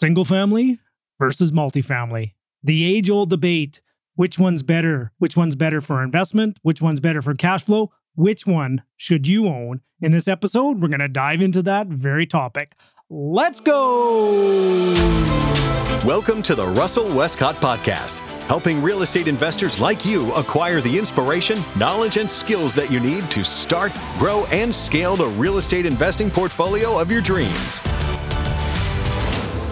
single family versus multifamily. The age old debate which one's better? Which one's better for investment? Which one's better for cash flow? Which one should you own? In this episode, we're going to dive into that very topic. Let's go! Welcome to the Russell Westcott Podcast, helping real estate investors like you acquire the inspiration, knowledge, and skills that you need to start, grow, and scale the real estate investing portfolio of your dreams.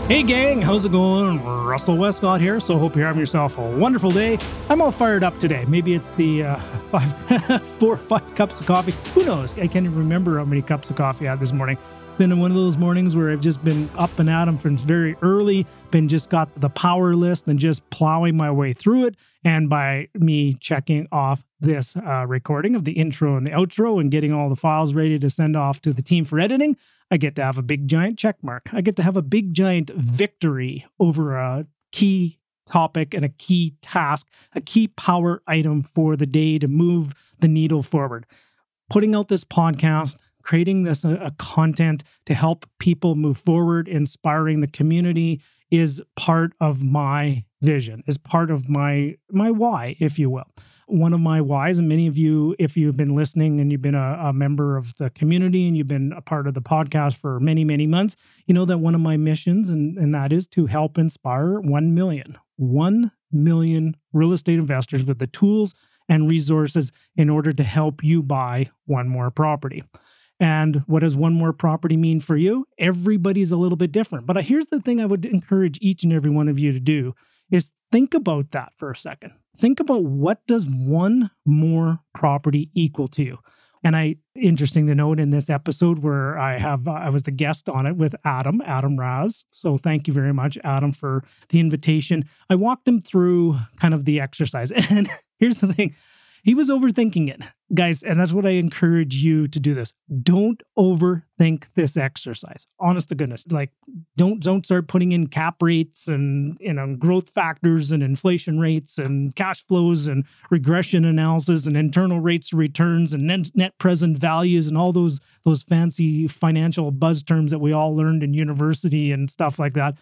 Hey gang, how's it going? Russell Westcott here. So hope you're having yourself a wonderful day. I'm all fired up today. Maybe it's the uh, five, four five cups of coffee. Who knows? I can't even remember how many cups of coffee I had this morning. It's been one of those mornings where I've just been up and at them from very early. Been just got the power list and just plowing my way through it. And by me checking off this uh, recording of the intro and the outro and getting all the files ready to send off to the team for editing, I get to have a big giant check mark. I get to have a big giant victory over a key topic and a key task, a key power item for the day to move the needle forward. Putting out this podcast, creating this uh, content to help people move forward, inspiring the community is part of my vision, is part of my my why, if you will one of my whys, and many of you, if you've been listening and you've been a, a, member of the community and you've been a part of the podcast for many, many months, you know that one of my missions, and, and that is to help inspire 1 million, 1 million real estate investors with the tools and resources in order to help you buy one more property. And what does one more property mean for you? Everybody's a little bit different. But here's the thing I would encourage each and every one of you to do is think about that for a second. Think about what does one more property equal to you? And I interesting to note in this episode where I have uh, I was the guest on it with Adam, Adam Ras. So thank you very much Adam for the invitation. I walked him through kind of the exercise. And here's the thing. He was overthinking it guys and that's what i encourage you to do this. Don't overthink this exercise. Honest to goodness. Like don't don't start putting in cap rates and you know growth factors and inflation rates and cash flows and regression analysis and internal rates of returns and net, net present values and all those those fancy financial buzz terms that we all learned in university and stuff like that.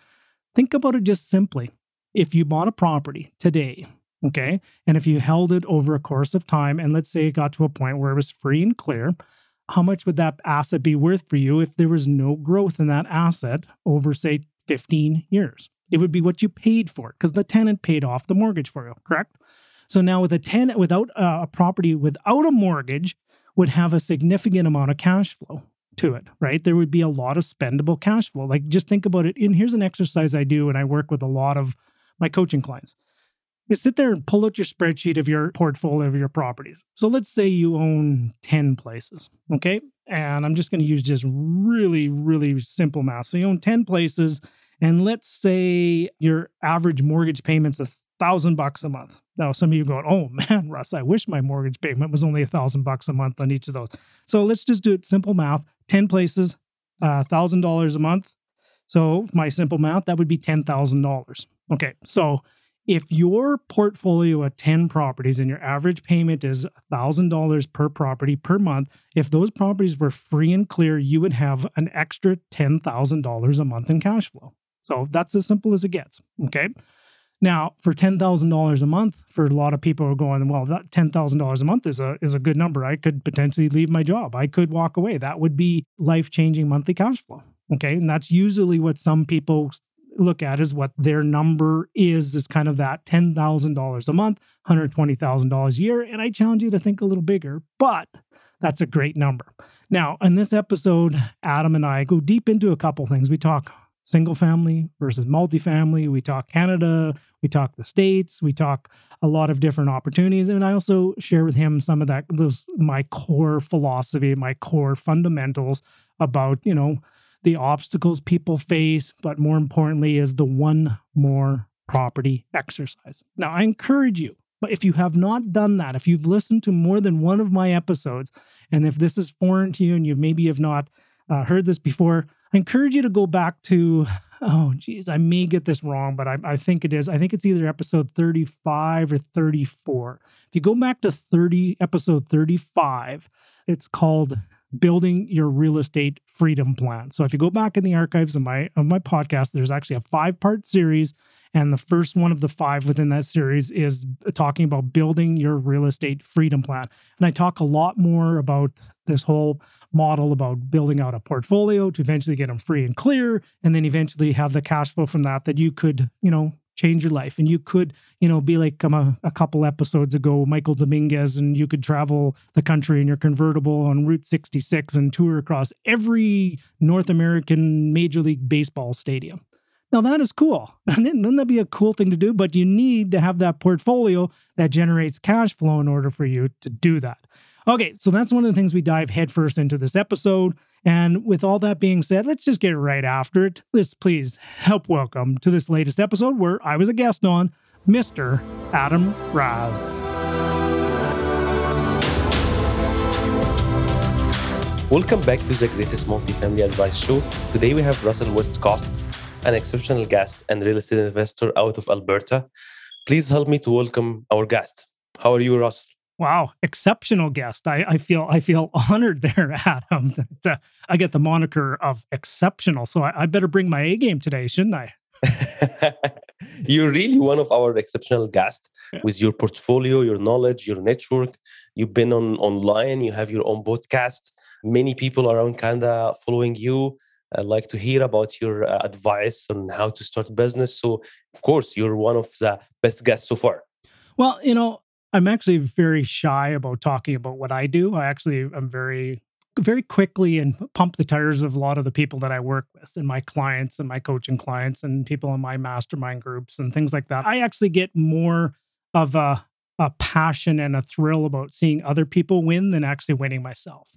Think about it just simply. If you bought a property today Okay. And if you held it over a course of time, and let's say it got to a point where it was free and clear, how much would that asset be worth for you if there was no growth in that asset over, say, 15 years? It would be what you paid for it because the tenant paid off the mortgage for you, correct? So now with a tenant without uh, a property without a mortgage would have a significant amount of cash flow to it, right? There would be a lot of spendable cash flow. Like just think about it. And here's an exercise I do and I work with a lot of my coaching clients is sit there and pull out your spreadsheet of your portfolio of your properties. So let's say you own 10 places, okay? And I'm just going to use just really, really simple math. So you own 10 places, and let's say your average mortgage payment's a thousand bucks a month. Now, some of you going, oh man, Russ, I wish my mortgage payment was only a thousand bucks a month on each of those. So let's just do it simple math 10 places, uh, thousand dollars a month. So my simple math, that would be $10,000. Okay, so if your portfolio of 10 properties and your average payment is $1,000 per property per month, if those properties were free and clear, you would have an extra $10,000 a month in cash flow. So that's as simple as it gets. Okay. Now, for $10,000 a month, for a lot of people are going, well, that $10,000 a month is a is a good number. I could potentially leave my job. I could walk away. That would be life-changing monthly cash flow. Okay? And that's usually what some people look at is what their number is, is kind of that $10,000 a month, $120,000 a year. And I challenge you to think a little bigger, but that's a great number. Now, in this episode, Adam and I go deep into a couple things. We talk single family versus multifamily. We talk Canada, we talk the States, we talk a lot of different opportunities. And I also share with him some of that, those, my core philosophy, my core fundamentals about, you know, the obstacles people face, but more importantly, is the one more property exercise. Now, I encourage you, but if you have not done that, if you've listened to more than one of my episodes, and if this is foreign to you and you maybe have not uh, heard this before, I encourage you to go back to, oh, geez, I may get this wrong, but I, I think it is. I think it's either episode 35 or 34. If you go back to 30, episode 35, it's called building your real estate freedom plan. So if you go back in the archives of my of my podcast, there's actually a five part series, and the first one of the five within that series is talking about building your real estate freedom plan. And I talk a lot more about this whole model about building out a portfolio to eventually get them free and clear, and then eventually have the cash flow from that that you could you know change your life. And you could, you know, be like um, a, a, couple episodes ago, Michael Dominguez, and you could travel the country in your convertible on Route 66 and tour across every North American Major League Baseball stadium. Now that is cool. Wouldn't that be a cool thing to do? But you need to have that portfolio that generates cash flow in order for you to do that. Okay, so that's one of the things we dive headfirst into this episode. And with all that being said, let's just get right after it. Let's please help welcome to this latest episode where I was a guest on Mr. Adam Ras. Welcome back to the Greatest Multifamily Advice Show. Today we have Russell Westcott, an exceptional guest and real estate investor out of Alberta. Please help me to welcome our guest. How are you, Russell? Wow, exceptional guest. I, I feel I feel honored there, Adam. That uh, I get the moniker of exceptional. So I, I better bring my A game today, shouldn't I? You're really one of our exceptional guests yeah. with your portfolio, your knowledge, your network. You've been on online. You have your own podcast. Many people around Canada following you. I'd like to hear about your uh, advice on how to start a business. So, of course, you're one of the best guests so far. Well, you know, I'm actually very shy about talking about what I do. I actually am very very quickly and pump the tires of a lot of the people that I work with and my clients and my coaching clients and people in my mastermind groups and things like that. I actually get more of a, a passion and a thrill about seeing other people win than actually winning myself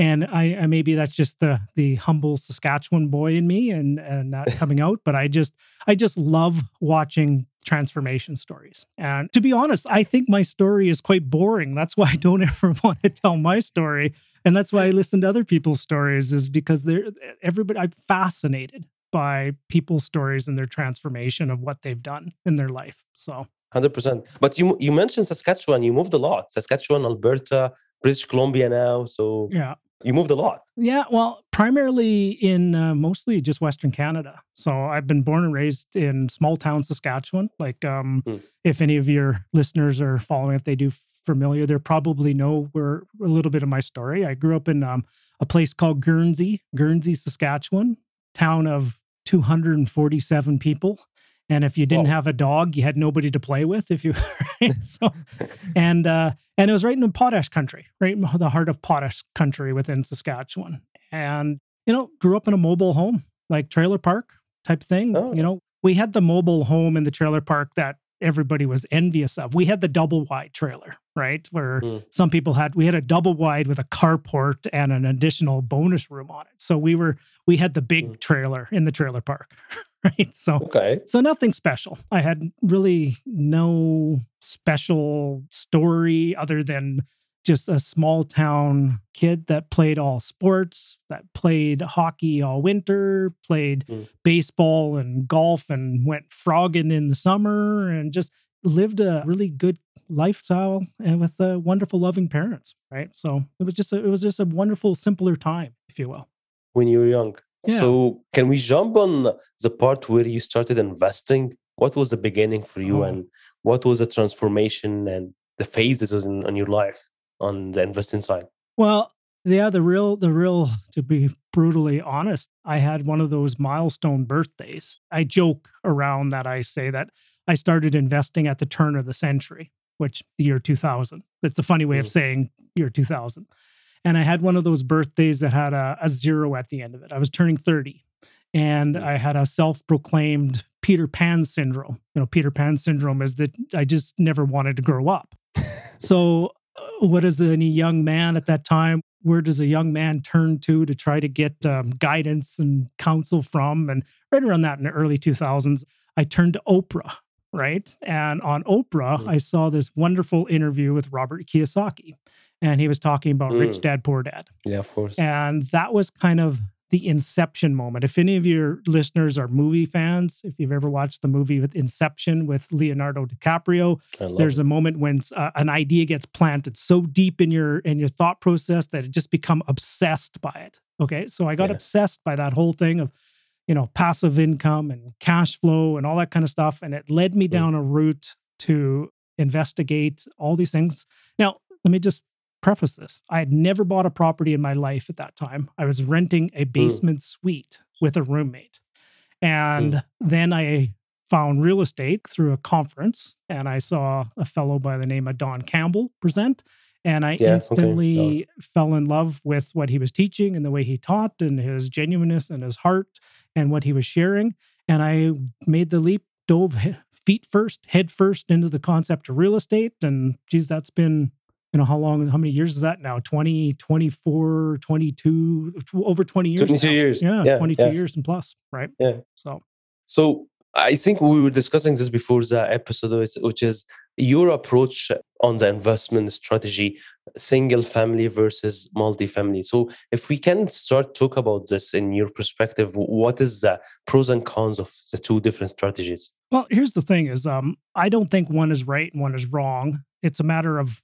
and I, I, maybe that's just the the humble Saskatchewan boy in me and and not coming out but I just I just love watching transformation stories. And to be honest I think my story is quite boring. That's why I don't ever want to tell my story. And that's why I listen to other people's stories is because they're everybody I'm fascinated by people's stories and their transformation of what they've done in their life. So. 100% but you you mentioned Saskatchewan. You moved a lot. Saskatchewan Alberta British Columbia now. So yeah, you moved a lot. Yeah, well, primarily in uh, mostly just Western Canada. So I've been born and raised in small town Saskatchewan. Like, um, hmm. if any of your listeners are following, if they do familiar, they probably know where a little bit of my story. I grew up in um, a place called Guernsey, Guernsey, Saskatchewan, town of 247 people and if you didn't Whoa. have a dog you had nobody to play with if you so and uh and it was right in the potash country right in the heart of potash country within saskatchewan and you know grew up in a mobile home like trailer park type thing oh. you know we had the mobile home in the trailer park that everybody was envious of. We had the double wide trailer, right? Where mm. some people had we had a double wide with a carport and an additional bonus room on it. So we were we had the big mm. trailer in the trailer park. Right. So okay. So nothing special. I had really no special story other than just a small town kid that played all sports, that played hockey all winter, played mm. baseball and golf, and went frogging in the summer, and just lived a really good lifestyle and with uh, wonderful, loving parents. Right. So it was just a, it was just a wonderful, simpler time, if you will. When you were young. Yeah. So can we jump on the part where you started investing? What was the beginning for you, oh. and what was the transformation and the phases in, in your life? on the investing side? Well, yeah, the real, the real, to be brutally honest, I had one of those milestone birthdays. I joke around that I say that I started investing at the turn of the century, which the year 2000. It's a funny way of mm-hmm. saying year 2000. And I had one of those birthdays that had a, a zero at the end of it. I was turning 30 and. I had a self proclaimed Peter Pan syndrome. You know, Peter Pan syndrome is that I just never wanted to grow up. so what is any young man at that time? Where does a young man turn to to try to get um, guidance and counsel from? And right around that in the early 2000s, I turned to Oprah, right? And on Oprah, mm. I saw this wonderful interview with Robert Kiyosaki. And he was talking about mm. Rich Dad, Poor Dad. Yeah, of course. And that was kind of the inception moment. If any of your listeners are movie fans, if you've ever watched the movie with Inception with Leonardo DiCaprio, there's it. a moment when uh, an idea gets planted so deep in your in your thought process that it just become obsessed by it. Okay, so I got Yeah. obsessed by that whole thing of you know passive income and cash flow and all that kind of stuff, and it led me Mm. down a route to investigate all these things. Now, let me just preface this. I had never bought a property in my life at that time. I was renting a hmm. basement suite with a roommate. Hmm. And then I found real estate through a conference and I saw a fellow by the name of Don Campbell present. And I Yeah, okay, instantly fell in love with what he was teaching and the way he taught and his genuineness and his heart and what he was sharing. And I made the leap, dove feet first, head first into the concept of real estate. And geez, that's been, you know, how long, how many years is that now? 20, 24, 22, over 20 years. 22 now. years. Yeah, Yeah, 22 yeah. years and plus, right? Yeah. So, So I think we were discussing this before the episode, which- is your approach on the investment strategy, single family versus multifamily. So if we can start talk about this in your perspective, what is the pros and cons of the two different strategies? well, here's the thing is um I don't think one is right and one is wrong. It's a matter of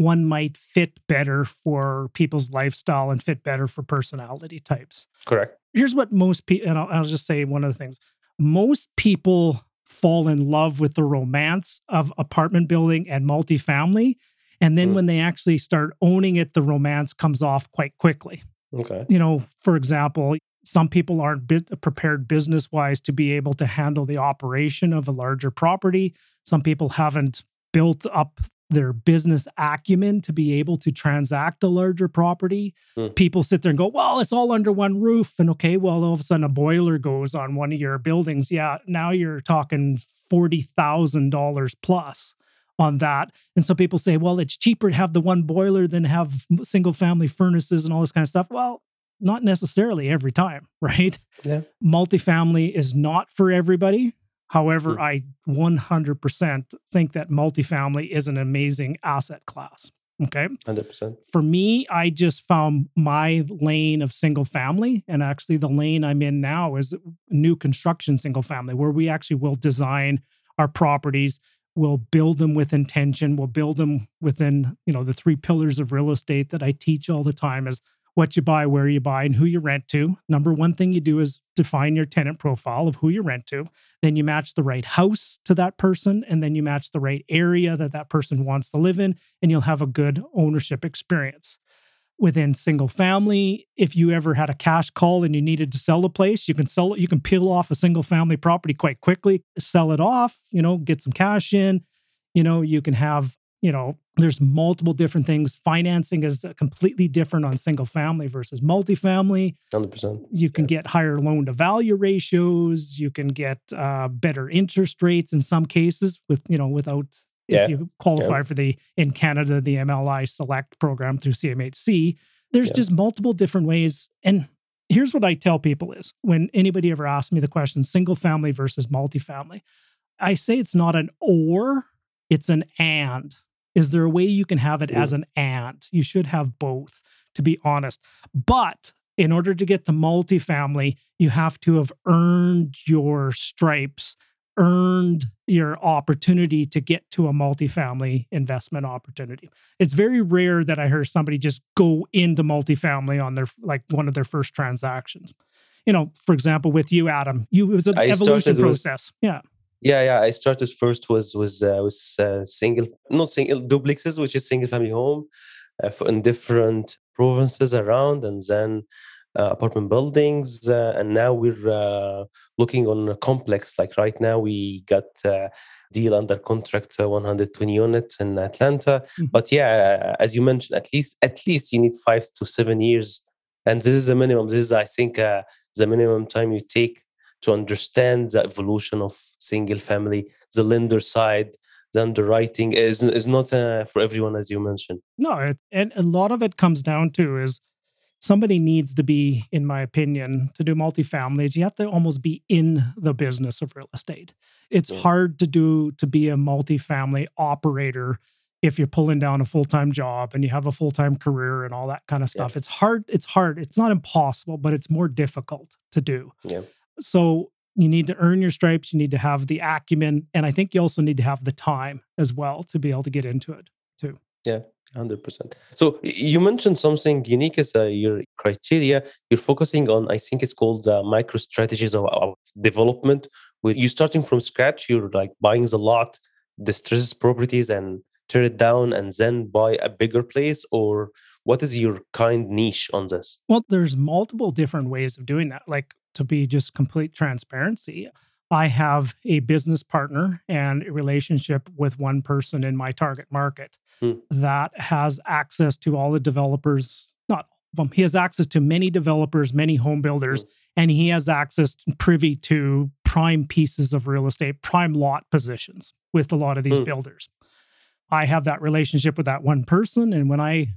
one might fit better for people's lifestyle and fit better for personality types. Correct. here's what most people and I'll, I'll just say one of the things most people fall in love with the romance of apartment building and multifamily and then Mm. when they actually start owning it the romance comes off quite quickly Okay. you know for example some people aren't bit prepared business wise to be able to handle the operation of a larger property some people haven't built up their business acumen to be able to transact a larger property Mm. people sit there and go well it's all under one roof and okay well all of a sudden a boiler goes on one of your buildings yeah now you're talking $40000 plus on that and so people say well it's cheaper to have the one boiler than have single family furnaces and all this kind of stuff well not necessarily every time, right? Yeah. Multifamily is not for everybody. However, Hmm. I 100% think that multifamily is an amazing asset class. Okay. 100%. For me, I just found my lane of single family. And actually, the lane I'm in now is new construction single family, where we actually will design our properties. We'll build them with intention. We'll build them within, you know, the three pillars of real estate that I teach all the time is what you buy, where you buy, and who you rent to. Number one thing you do is define your tenant profile of who you rent to. Then you match the right house to that person, and then you match the right area that that person wants to live in, and you'll have a good ownership experience. Within single family, if you ever had a cash call and you needed to sell a place, you can sell it. You can peel off a single family property quite quickly, sell it off, you know, get some cash in. You know, you can have you know there's multiple different things. Financing is completely different on single family versus multifamily. 100%. you can get higher loan to value ratios. You can get uh, better interest rates in some cases with you know without Yeah. if you qualify for the in canada the mli select program through cmhc there's Yeah. just multiple different ways. And here's what i tell people is when anybody ever asks me the question single family versus multifamily i say it's not an or it's an and is there a way you can have it as an and you should have both to be honest but in order to get to multifamily, you have to have earned your stripes, earned your opportunity to get to a multifamily investment opportunity. It's very rare that I hear somebody just go into multifamily on their like one of their first transactions. You know, for example, with you, Adam, you it was an I evolution process. yeah. Yeah, yeah. I started first was was uh, was uh, single, not single duplexes, which is single family home, uh, for- in different provinces around, and then uh, apartment buildings, uh, and now we're uh, looking on a complex. Like right now, we got uh, deal under contract, uh, 120 units in Atlanta. Mhm. But yeah, uh, as you mentioned, at least at least you need five to seven years, and this is the minimum. This is, I think, uh, the minimum time you take to understand the evolution of single family, the lender side, the underwriting is is not uh, for everyone, as you mentioned. No, it, and a lot of it comes down to is somebody needs to be, in my opinion, to do multifamilies. You have to almost be in the business of real estate. It's Yeah. hard to do to be a multifamily operator if you're pulling down a full-time job and you have a full-time career and all that kind of stuff. Yeah. It's hard, it's hard. It's not impossible, but it's more difficult to do. Yeah. So you need to earn your stripes, you need to have the acumen, and I think you also need to have the time as well to be able to get into it too. Yeah. Hundred percent. So you mentioned something unique as uh, your criteria. You're focusing on, I think it's called uh, micro strategies of, of development. Where you're starting from scratch, you're like buying the lot, distress properties, and tear it down, and then buy a bigger place. Or what is your kind niche on this? Well, there's multiple different ways of doing that. Like to be just complete transparency, I have a business partner and a relationship with one person in my target market Hmm. that has access to all the developers, not all of them. He has access to many developers, many home builders, and he has access privy to prime pieces of real estate, prime lot positions with a lot of these Hmm. builders. I have that relationship with that one person. And when I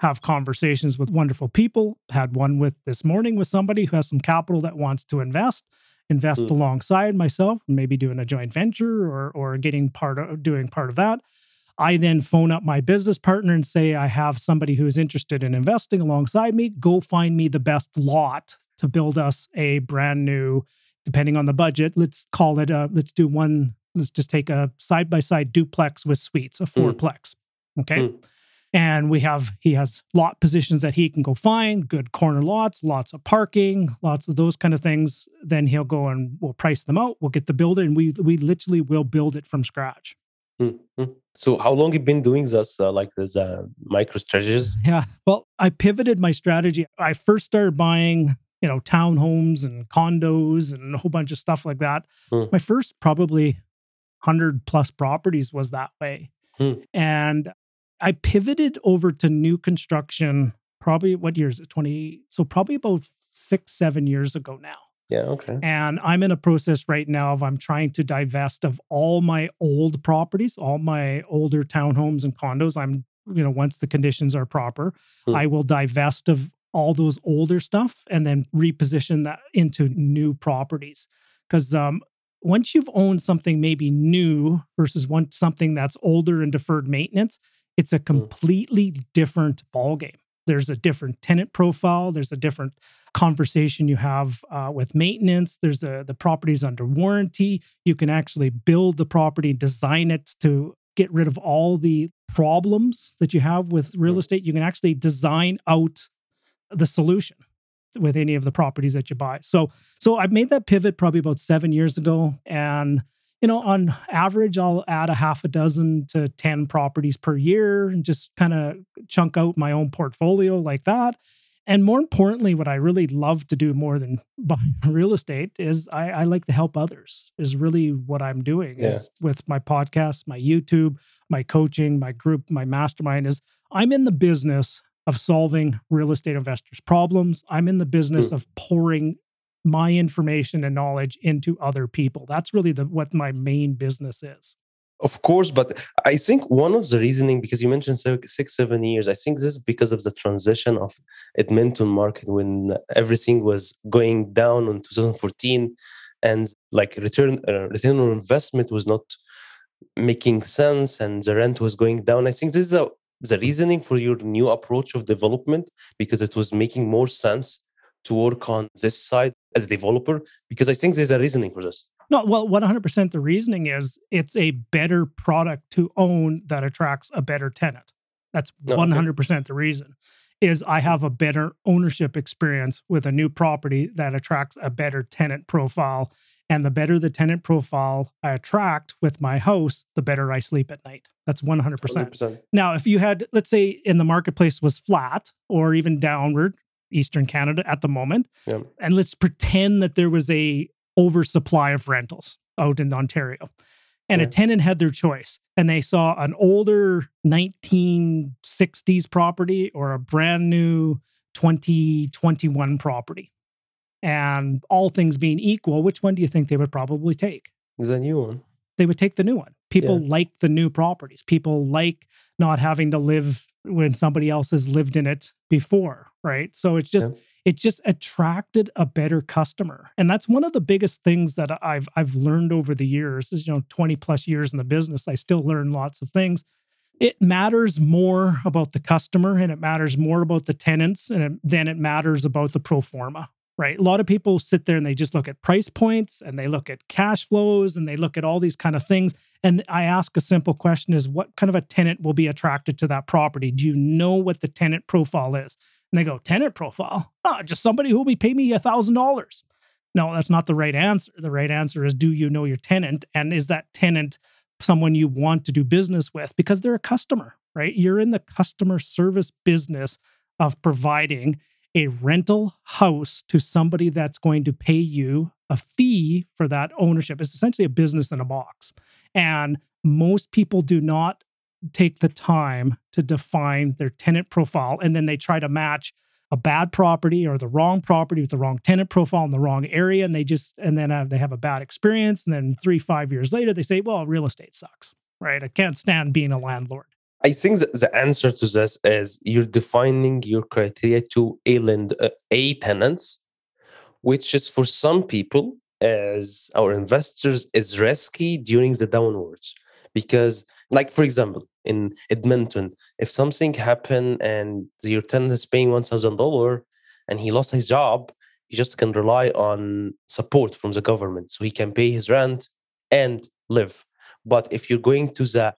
have conversations with wonderful people. Had one with this morning with somebody who has some capital that wants to invest, invest Mm. alongside myself, maybe doing a joint venture or or getting part of doing part of that. I then phone up my business partner and say, I have somebody who is interested in investing alongside me. Go find me the best lot to build us a brand new, depending on the budget. Let's call it a, let's do one, let's just take a side by side duplex with suites, a fourplex. Okay. Mm. And we have, he has lot positions that he can go find, good corner lots, lots of parking, lots of those kind of things. Then he'll go and we'll price them out. We'll get the builder and we, we literally will build it from scratch. Mm, mm. So how long you been doing this, uh, like this uh, micro strategies? Yeah. Well, I pivoted my strategy. I first started buying, you know, townhomes and condos and a whole bunch of stuff like that. Hmm. My first probably 100 plus properties was that way. Hmm. And I pivoted over to new construction probably what year is it? 20. So probably about six, seven years ago now. Yeah. Okay. And I'm in a process right now of I'm trying to divest of all my old properties, all my older townhomes and condos. I'm, you know, once the conditions are proper, Hmm. I will divest of all those older stuff and then reposition that into new properties. Because um, once you've owned something maybe new versus one something that's older and deferred maintenance, it's a completely different ballgame. There's a different tenant profile. There's a different conversation you have uh, with maintenance. There's a, the property's under warranty. You can actually build the property, design it to get rid of all the problems that you have with real Mm. estate. You can actually design out the solution with any of the properties that you buy. So, so I made that pivot probably about seven years ago, and you know, on average, I'll add a half a dozen to 10 properties per year and just kind of chunk out my own portfolio like that. And more importantly, what I really love to do more than buying real estate is I, I like to help others, is really what I'm doing is with my podcast, my YouTube, my coaching, my group, my mastermind is I'm in the business of solving real estate investors' problems. I'm in the business hmm. of pouring my information and knowledge into other people. That's really the what my main business is. Of course, but I think one of the reasoning because you mentioned six, seven years. I think this is because of the transition of Edmonton market when everything was going down in 2014, and like return uh, return on investment was not making sense, and the rent was going down. I think this is a, the reasoning for your new approach of development because it was making more sense to work on this side as a developer. Because I think there's a reasoning for this. No, well, 100% the reasoning is it's a better product to own that attracts a better tenant. That's Oh, okay. 100% the reason. Is I have a better ownership experience with a new property that attracts a better tenant profile. And the better the tenant profile I attract with my house, the better I sleep at night. That's 100%. 100%. Now, if you had, let's say, in the marketplace was flat or even downward, Eastern Canada at the moment, Yeah. and let's pretend that there was a oversupply of rentals out in Ontario, and a tenant had their choice, and they saw an older 1960s property or a brand new 2021 property, and all things being equal, which one do you think they would probably take? The new one. they would take the new one. People like the new properties. People like not having to live when somebody else has lived in it before, right? So it's just Yeah. it just attracted a better customer. And that's one of the biggest things that I've I've learned over the years. Is you know 20 plus years in the business, I still learn lots of things. it matters more about the customer and it matters more about the tenants and it, than it matters about the pro forma right a lot of people sit there and they just look at price points and they look at cash flows and they look at all these kind of things and i ask a simple question is what kind of a tenant will be attracted to that property? Do you know what the tenant profile is? And they go tenant profile? Oh, just somebody who will be pay me a thousand dollars. No that's not the right answer. The right answer is do you know your tenant? And is that tenant someone you want to do business with? Because they're a customer, right? You're in the customer service business of providing a rental house to somebody that's going to pay you a fee for that ownership. It's essentially a business in a box. And most people do not take the time to define their tenant profile and then they try to match a bad property or the wrong property with the wrong tenant profile in the wrong area and they just and then uh, they have a bad experience and then 3 5 years later they say well real estate sucks right? I can't stand being a landlord. I think the answer to this is you're defining your criteria to a lend uh, a tenants which is for some people as our investors is risky during the downwards because like for example in Edmonton, if something happened and your tenant is paying one thousand dollar and he lost his job, he just can rely on support from the government, so he can pay his rent and live. But if you're going to the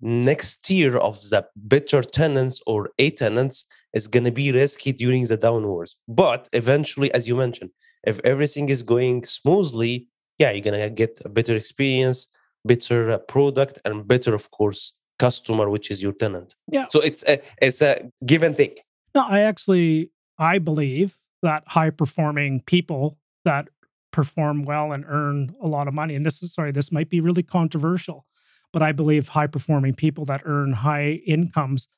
next tier of the better tenants or A tenants, it's going to be risky during the downwards. But eventually, as you mentioned, if everything is going smoothly, yeah, you're going to get a better experience, better uh, product, and better, of course, customer, which is your tenant. Yeah. So it's a it's a give and take. No, I actually I believe that high performing people that perform well and earn a lot of money, and this is sorry, this might be really controversial, but I believe high performing people that earn high incomes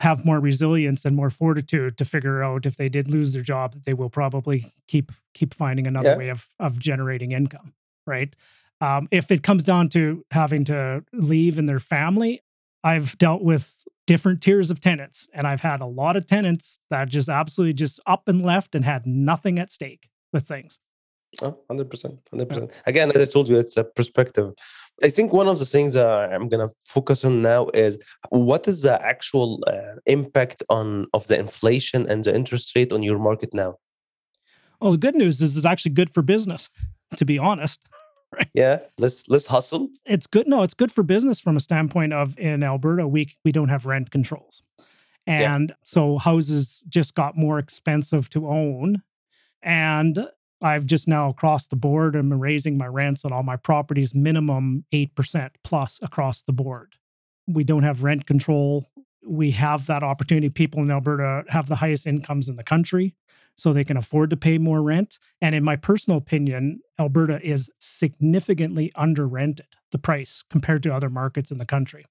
have more resilience and more fortitude to figure out if they did lose their job that they will probably keep keep finding another yeah. way of of generating income right um, if it comes down to having to leave and their family I've dealt with different tiers of tenants, and I've had a lot of tenants that just absolutely just up and left and had nothing at stake with things. Oh, 100%. 100%. Again, as I told you, it's a perspective. I think one of the things uh, I'm going to focus on now is what is the actual uh, impact on of the inflation and the interest rate on your market now? Well, the good news is it's actually good for business, to be honest. right? Yeah, let's let's hustle. It's good. No, it's good for business from a standpoint of in Alberta, we we don't have rent controls, and yeah. so houses just got more expensive to own, and I've just now across the board I'm raising my rents on all my properties minimum eight percent plus across the board. We don't have rent control. We have that opportunity. People in Alberta have the highest incomes in the country so they can afford to pay more rent. And in my personal opinion, Alberta is significantly under rented, the price compared to other markets in the country.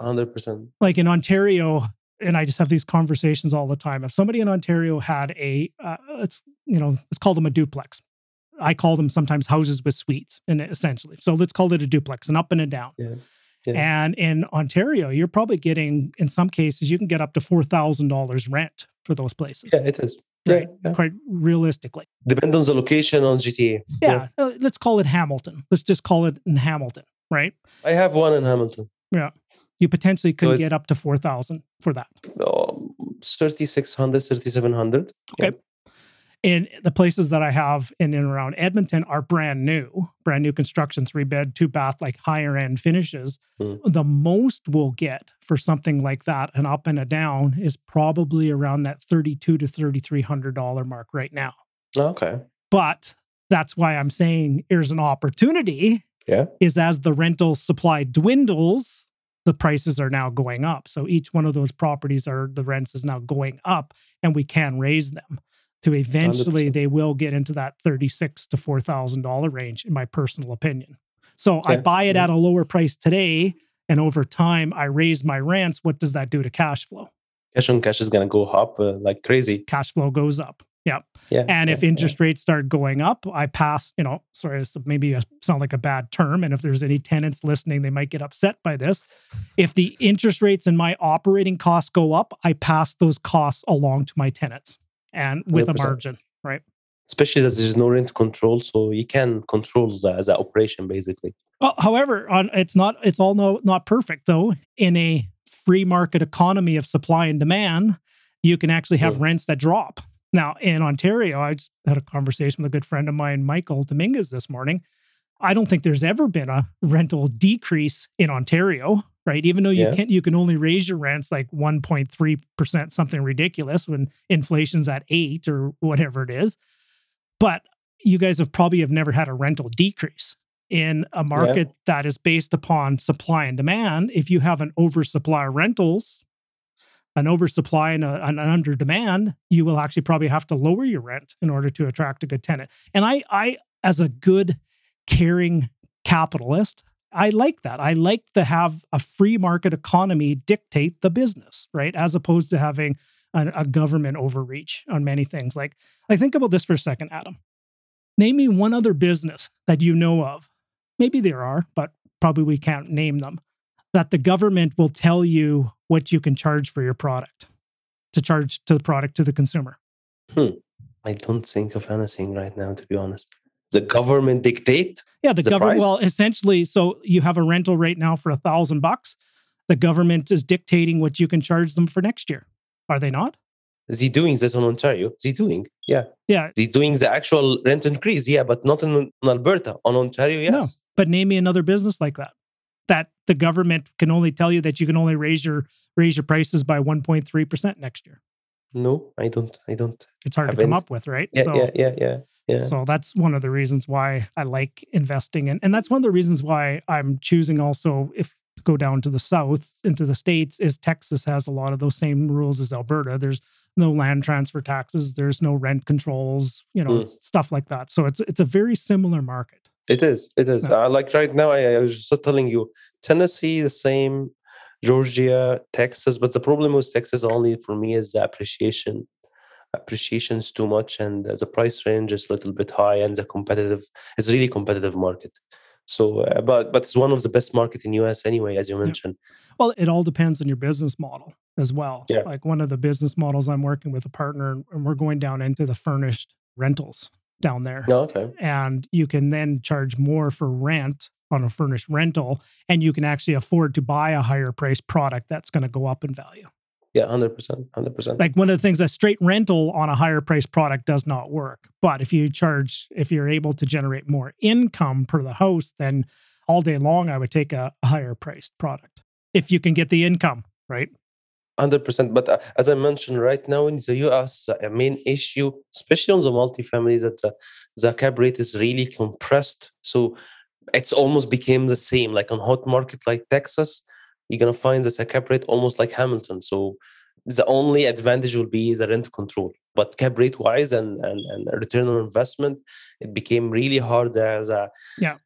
100%. Like in Ontario, and I just have these conversations all the time. If somebody in Ontario had a, uh, it's, you know, let's call them a duplex. I call them sometimes houses with suites, and essentially. So let's call it a duplex, an up and a down. Yeah. Yeah. And in Ontario, you're probably getting, in some cases, you can get up to four thousand dollars rent for those places. Yeah, it is right? Yeah, Quite realistically. Depends on the location on GTA. Yeah, yeah. Uh, let's call it Hamilton. Let's just call it in Hamilton, right? I have one in Hamilton. Yeah. You potentially could so get up to 4,000 for that. Um, 3,600, 3,700. Okay. Yeah in the places that I have in and around Edmonton are brand new, brand new construction, three bed, two bath, like higher end finishes. Mm. The most we'll get for something like that, an up and a down, is probably around that thirty-two to thirty-three hundred dollar mark right now. Okay, but that's why I'm saying here's an opportunity. Yeah, is as the rental supply dwindles, the prices are now going up. So each one of those properties are the rents is now going up, and we can raise them to eventually 100%. they will get into that 36 to $4,000 range in my personal opinion. So okay. I buy it yeah. at a lower price today and over time I raise my rents, what does that do to cash flow? Cash on cash is going to go up uh, like crazy. Cash flow goes up. Yep. Yeah. And yeah, if interest yeah. rates start going up, I pass, you know, sorry, this maybe a, sound like a bad term. And if there's any tenants listening, they might get upset by this. If the interest rates and my operating costs go up, I pass those costs along to my tenants and with 100%. a margin, right? Especially as there's no rent control, so you can control the, the operation basically. Well, however, on it's not it's all no not perfect though. In a free market economy of supply and demand, you can actually have Mm. rents that drop. Now, in Ontario, I just had a conversation with a good friend of mine, Michael Dominguez, this morning. I don't think there's ever been a rental decrease in Ontario, right? Even though you Yeah. can you can only raise your rents like 1.3%, something ridiculous when inflation's at eight or whatever it is. But you guys have probably have never had a rental decrease in a market that is based upon supply and demand. If you have an oversupply of rentals, an oversupply and a, an under demand, you will actually probably have to lower your rent in order to attract a good tenant. And I, I, as a good, caring capitalist, I like that. I like to have a free market economy dictate the business, right? As opposed to having a, a government overreach on many things. Like, like think about this for a second, Adam. Name me one other business that you know of. Maybe there are, but probably we can't name them. That the government will tell you what you can charge for your product to charge to the product to the consumer. Hmm. I don't think of anything right now, to be honest. The government dictate. Yeah, the The government. Well, essentially, so you have a rental right now for a thousand bucks. The government is dictating what you can charge them for next year. Are they not? Is he doing this in Ontario? Is he doing? Yeah. Yeah. Is he doing the actual rent increase? Yeah, but not in, in Alberta. On Ontario, yes. No. But name me another business like that. That the government can only tell you that you can only raise your raise your prices by 1.3% next year. No, I don't. I don't. It's hard to come up with, right? Yeah, so yeah, yeah, yeah, yeah. So that's one of the reasons why I like investing in, and that's one of the reasons why I'm choosing also if to go down to the south into the states is Texas has a lot of those same rules as Alberta. There's no land transfer taxes, there's no rent controls, you know, Mm. stuff like that. So it's it's a very similar market. It is. It is. Yeah. Uh, like right now, I, I was just telling you, Tennessee, the same, Georgia, Texas. But the problem with Texas only for me is the appreciation. Appreciation is too much, and the price range is a little bit high, and the competitive. It's really competitive market. So, uh, but but it's one of the best market in US anyway, as you mentioned. Well, it all depends on your business model as well. Yeah. Like one of the business models I'm working with a partner and we're going down into the furnished rentals down there. No, okay. and you can then charge more for rent on a furnished rental and you can actually afford to buy a higher priced product that's going to go up in value Yeah, hundred percent, hundred percent. like one of the things that straight rental on a higher priced product does not work but if you charge if you're able to generate more income per the house then all day long i would take a, a higher priced product if you can get the income right Hundred percent. But uh, as I mentioned, right now in the US, a main issue, especially on the multifamily, that the, the cap rate is really compressed. So it's almost became the same. Like on hot market like Texas, you're gonna find that the cap rate almost like Hamilton. So the only advantage will be the rent control. But cap rate wise and, and, and return on investment, it became really hard as a Yeah.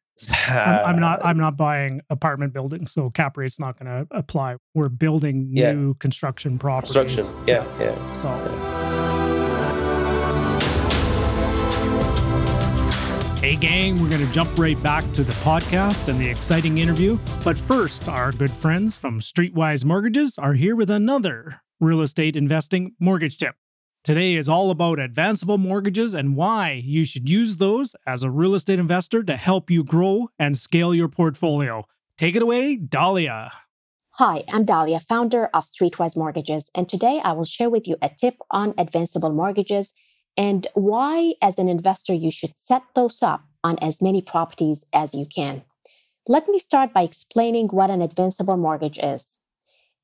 I'm, I'm uh, not i'm not buying apartment buildings so cap rate's not going to apply we're building Yeah. new construction properties construction. Yeah, yeah. so Hey, gang, we're going to jump right back to the podcast and the exciting interview. But first, our good friends from Streetwise Mortgages are here with another real estate investing mortgage tip. Today is all about advanceable mortgages and why you should use those as a real estate investor to help you grow and scale your portfolio. Take it away, Dalia. Hi, I'm Dalia, founder of Streetwise Mortgages, and today I will share with you a tip on advanceable mortgages and why, as an investor, you should set those up on as many properties as you can. Let me start by explaining what an advanceable mortgage is.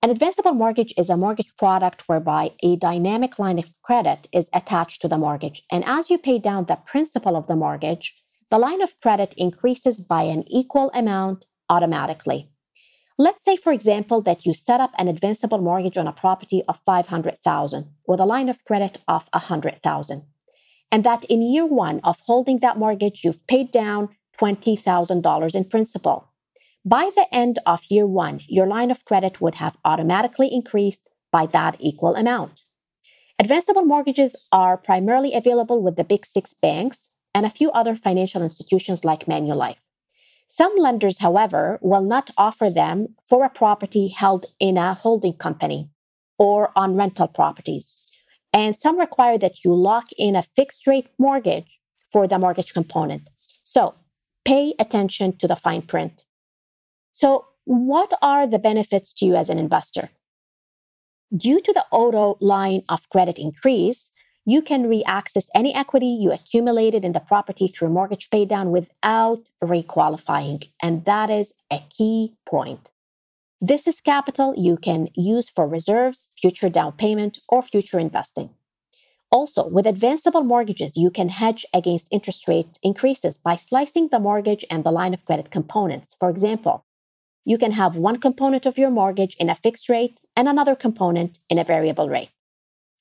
An advanceable mortgage is a mortgage product whereby a dynamic line of credit is attached to the mortgage. And as you pay down the principal of the mortgage, the line of credit increases by an equal amount automatically. Let's say, for example, that you set up an advanceable mortgage on a property of 500,000 with a line of credit of 100,000. And that in year one of holding that mortgage, you've paid down $20,000 in principal. By the end of year one, your line of credit would have automatically increased by that equal amount. Advanceable mortgages are primarily available with the big six banks and a few other financial institutions like Manulife. Some lenders, however, will not offer them for a property held in a holding company or on rental properties. And some require that you lock in a fixed rate mortgage for the mortgage component. So pay attention to the fine print. So, what are the benefits to you as an investor? Due to the auto line of credit increase, you can reaccess any equity you accumulated in the property through mortgage paydown without requalifying. And that is a key point. This is capital you can use for reserves, future down payment, or future investing. Also, with advanceable mortgages, you can hedge against interest rate increases by slicing the mortgage and the line of credit components. For example, you can have one component of your mortgage in a fixed rate and another component in a variable rate.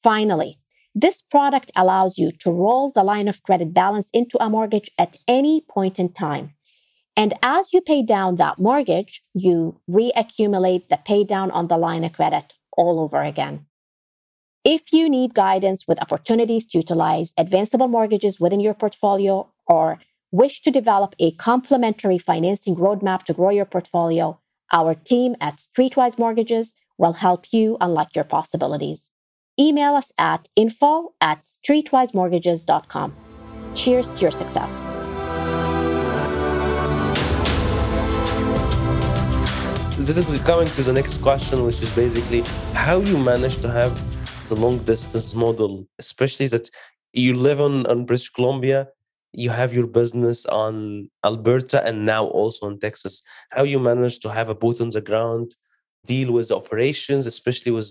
Finally, this product allows you to roll the line of credit balance into a mortgage at any point in time. And as you pay down that mortgage, you reaccumulate the pay down on the line of credit all over again. If you need guidance with opportunities to utilize advanceable mortgages within your portfolio or wish to develop a complementary financing roadmap to grow your portfolio, our team at Streetwise Mortgages will help you unlock your possibilities. Email us at info at streetwisemortgages.com. Cheers to your success. This is coming to the next question, which is basically how you manage to have the long distance model, especially that you live on, on British Columbia you have your business on Alberta and now also in Texas. How you manage to have a boot on the ground, deal with operations, especially with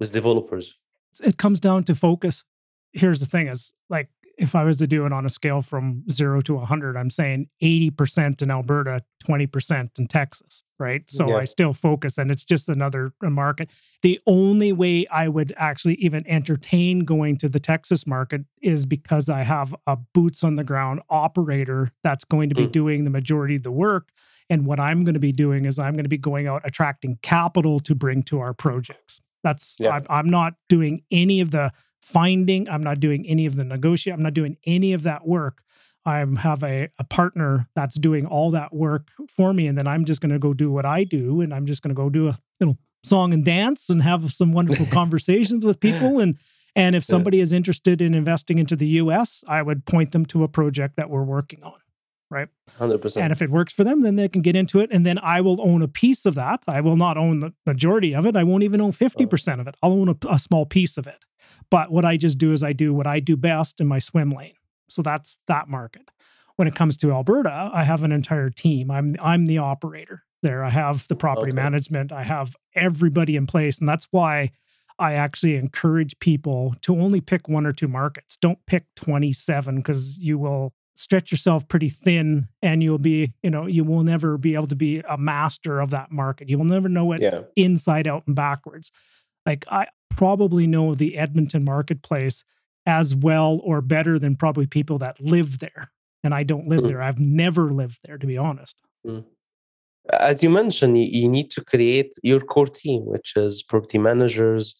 with developers? It comes down to focus. Here's the thing: is like if I was to do it on a scale from zero to 100, I'm saying 80% in Alberta, 20% in Texas, right? So yeah. I still focus and it's just another market. The only way I would actually even entertain going to the Texas market is because I have a boots on the ground operator that's going to be mm. doing the majority of the work. And what I'm going to be doing is I'm going to be going out attracting capital to bring to our projects. That's yeah. I'm, I'm not doing any of the finding. I'm not doing any of the negotiate. I'm not doing any of that work. I have a, a partner that's doing all that work for me. And then I'm just going to go do what I do. And I'm just going to go do a little song and dance and have some wonderful conversations with people. And, and if somebody is interested in investing into the US, I would point them to a project that we're working on. Right. 100%. And if it works for them, then they can get into it. And then I will own a piece of that. I will not own the majority of it. I won't even own 50% of it. I'll own a, a small piece of it. But what I just do is I do what I do best in my swim lane. So that's that market. When it comes to Alberta, I have an entire team. I'm I'm the operator there. I have the property okay. management. I have everybody in place, and that's why I actually encourage people to only pick one or two markets. Don't pick 27 because you will stretch yourself pretty thin and you'll be, you know, you will never be able to be a master of that market. You will never know it yeah. inside out and backwards. Like I probably know the Edmonton marketplace as well or better than probably people that live there. And I don't live mm. there. I've never lived there, to be honest. Mm. As you mentioned, you, need to create your core team, which is property managers,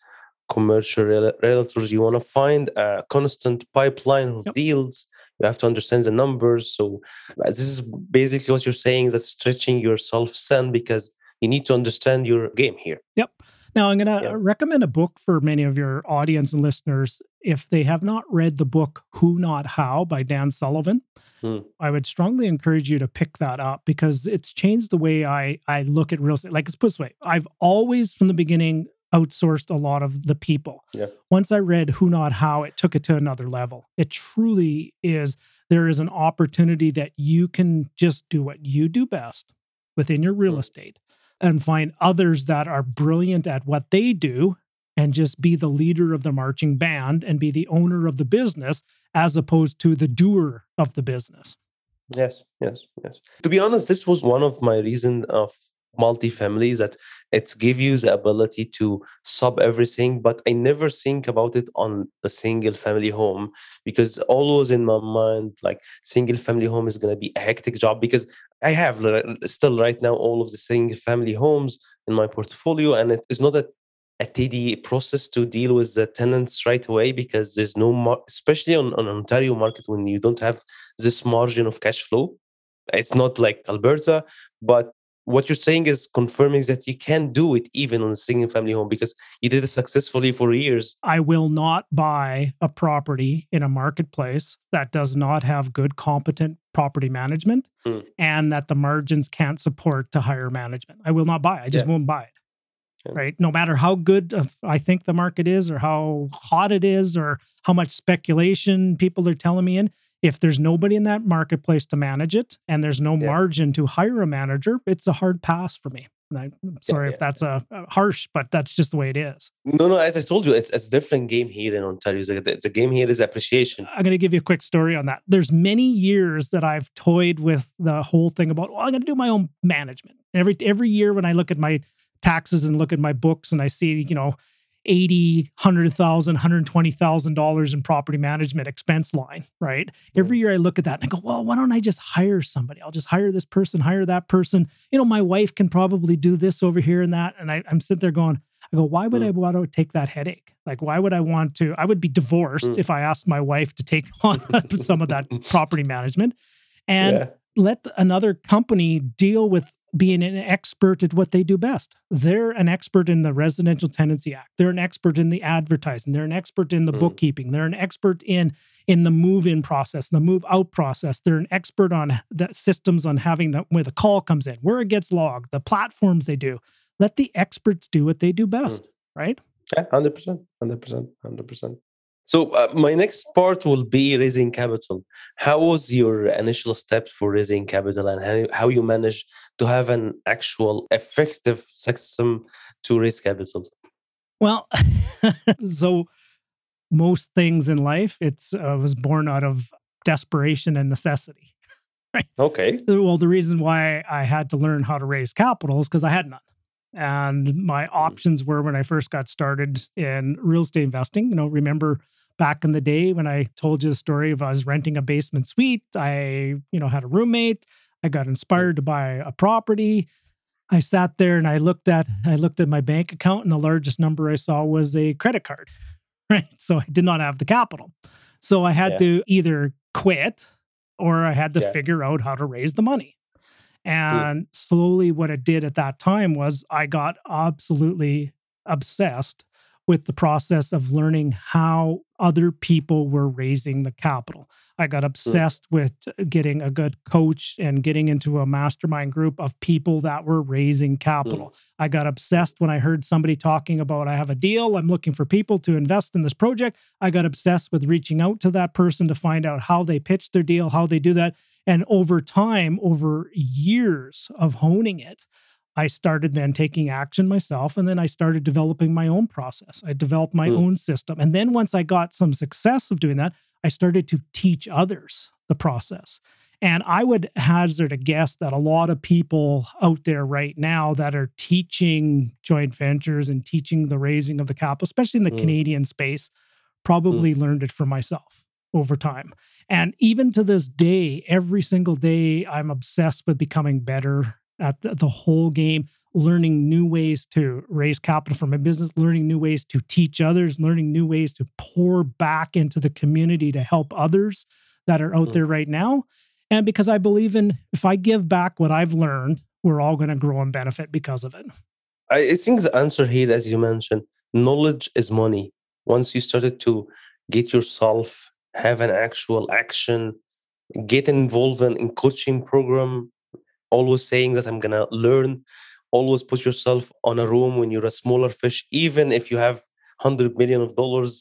commercial real- realtors. You want to find a constant pipeline of yep. deals. You have to understand the numbers. So uh, this is basically what you're saying that stretching yourself thin because you need to understand your game here. Yep. Now, I'm going to yeah. recommend a book for many of your audience and listeners. If they have not read the book Who Not How by Dan Sullivan, hmm. I would strongly encourage you to pick that up because it's changed the way I, I look at real estate. Like, it's put this way I've always, from the beginning, outsourced a lot of the people. Yeah. Once I read Who Not How, it took it to another level. It truly is. There is an opportunity that you can just do what you do best within your real hmm. estate and find others that are brilliant at what they do and just be the leader of the marching band and be the owner of the business as opposed to the doer of the business. Yes, yes, yes. To be honest, this was one of my reason of multifamily is that it's give you the ability to sub everything but i never think about it on a single family home because always in my mind like single family home is going to be a hectic job because i have still right now all of the single family homes in my portfolio and it is not a a TD process to deal with the tenants right away because there's no, mar- especially on, on Ontario market when you don't have this margin of cash flow. It's not like Alberta, but what you're saying is confirming that you can do it even on a single family home because you did it successfully for years. I will not buy a property in a marketplace that does not have good, competent property management Hmm. and that the margins can't support to hire management. I will not buy. I just Yeah. won't buy it. Yeah. Right. No matter how good I think the market is or how hot it is or how much speculation people are telling me in, if there's nobody in that marketplace to manage it and there's no Yeah. margin to hire a manager, it's a hard pass for me. And I- I'm sorry yeah, if that's a, a harsh, but that's just the way it is. No, no, as I told you, it's, it's a different game here in Ontario. It's a- The game here is appreciation. I'm going to give you a quick story on that. There's many years that I've toyed with the whole thing about, well, I'm going to do my own management. Every every year when I look at my taxes and look at my books and I see, you know, 80, 100,000, 120,000 dollars in property management expense line, right? Every year I look at that and I go, well, why don't I just hire somebody? I'll just hire this person, hire that person. You know, my wife can probably do this over here and that. And I, I'm sitting there going, I go, why would Mm. I want to take that headache? Like, why would I want to? I would be divorced Mm. if I asked my wife to take on some of that property management and yeah. let another company deal with being an expert at what they do best. They're an expert in the Residential Tenancy Act. They're an expert in the advertising. They're an expert in the Mm. bookkeeping. They're an expert in in the move in process, the move out process. They're an expert on the systems on having the where the call comes in, where it gets logged, the platforms they do. Let the experts do what they do best, right? Yeah, hundred percent, hundred percent, hundred percent. So uh, my next part will be raising capital. How was your initial steps for raising capital, and how, how you managed to have an actual effective system to raise capital? Well, so most things in life, it's uh, was born out of desperation and necessity. Okay. Well, the reason why I had to learn how to raise capital is because I had none. And my hmm. options were when I first got started in real estate investing. You know, remember back in the day when I told you the story of I was renting a basement suite. I, you know, had a roommate. I got hmm. inspired to buy a property. I sat there and I looked at I looked at my bank account and the largest number I saw was a credit card. Right. So I did not have the capital. So I had Yeah. to either quit or I had to Yeah. figure out how to raise the money. And slowly, what it did at that time was I got absolutely obsessed with the process of learning how other people were raising the capital. I got mm. obsessed with uh, getting a good coach and getting into a mastermind group of people that were raising capital. Mm. I got obsessed when I heard somebody talking about, I have a deal, I'm looking for people to invest in this project. I got obsessed with reaching out to that person to find out how they pitch their deal, how they do that. And over time, over years of honing it, I started then taking action myself. And then I started developing my own process. I developed my Mm. own system. And then once I got some success of doing that, I started to teach others the process. And I would hazard a guess that a lot of people out there right now that are teaching joint ventures and teaching the raising of the capital, especially in the Mm. Canadian space, probably learned it for myself over time. And even to this day, every single day, I'm obsessed with becoming better at the, the whole game, learning new ways to raise capital for my business, learning new ways to teach others, learning new ways to pour back into the community to help others that are out Mm. there right now. And because I believe in if I give back what I've learned, we're all going to grow and benefit because of it. I think the answer here, as you mentioned, knowledge is money. Once you started to get yourself have an actual action, get involved in, in coaching program, always saying that I'm gonna learn, always put yourself on a room when you're a smaller fish, even if you have hundred million of dollars,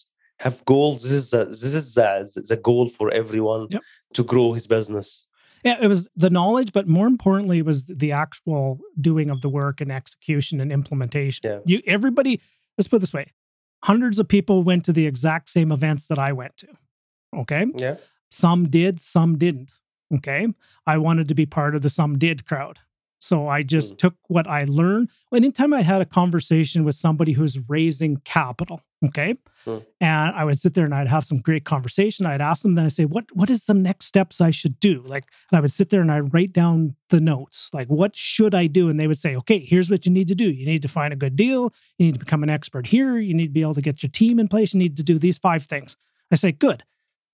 have goals. This is a, this is the, the goal for everyone Yep. to grow his business. Yeah, it was the knowledge, but more importantly, it was the actual doing of the work and execution and implementation. Yeah. You everybody, let's put it this way. Hundreds of people went to the exact same events that I went to. Okay. Yeah. Some did, some didn't. Okay. I wanted to be part of the some did crowd. So I just Mm. took what I learned. Anytime I had a conversation with somebody who's raising capital, okay, Mm. and I would sit there and I'd have some great conversation. I'd ask them, then I say, "What what is some next steps I should do?" Like, and I would sit there and I'd write down the notes, like, "What should I do?" And they would say, "Okay, here's what you need to do. You need to find a good deal. You need to become an expert here. You need to be able to get your team in place. You need to do these five things." I say, "Good."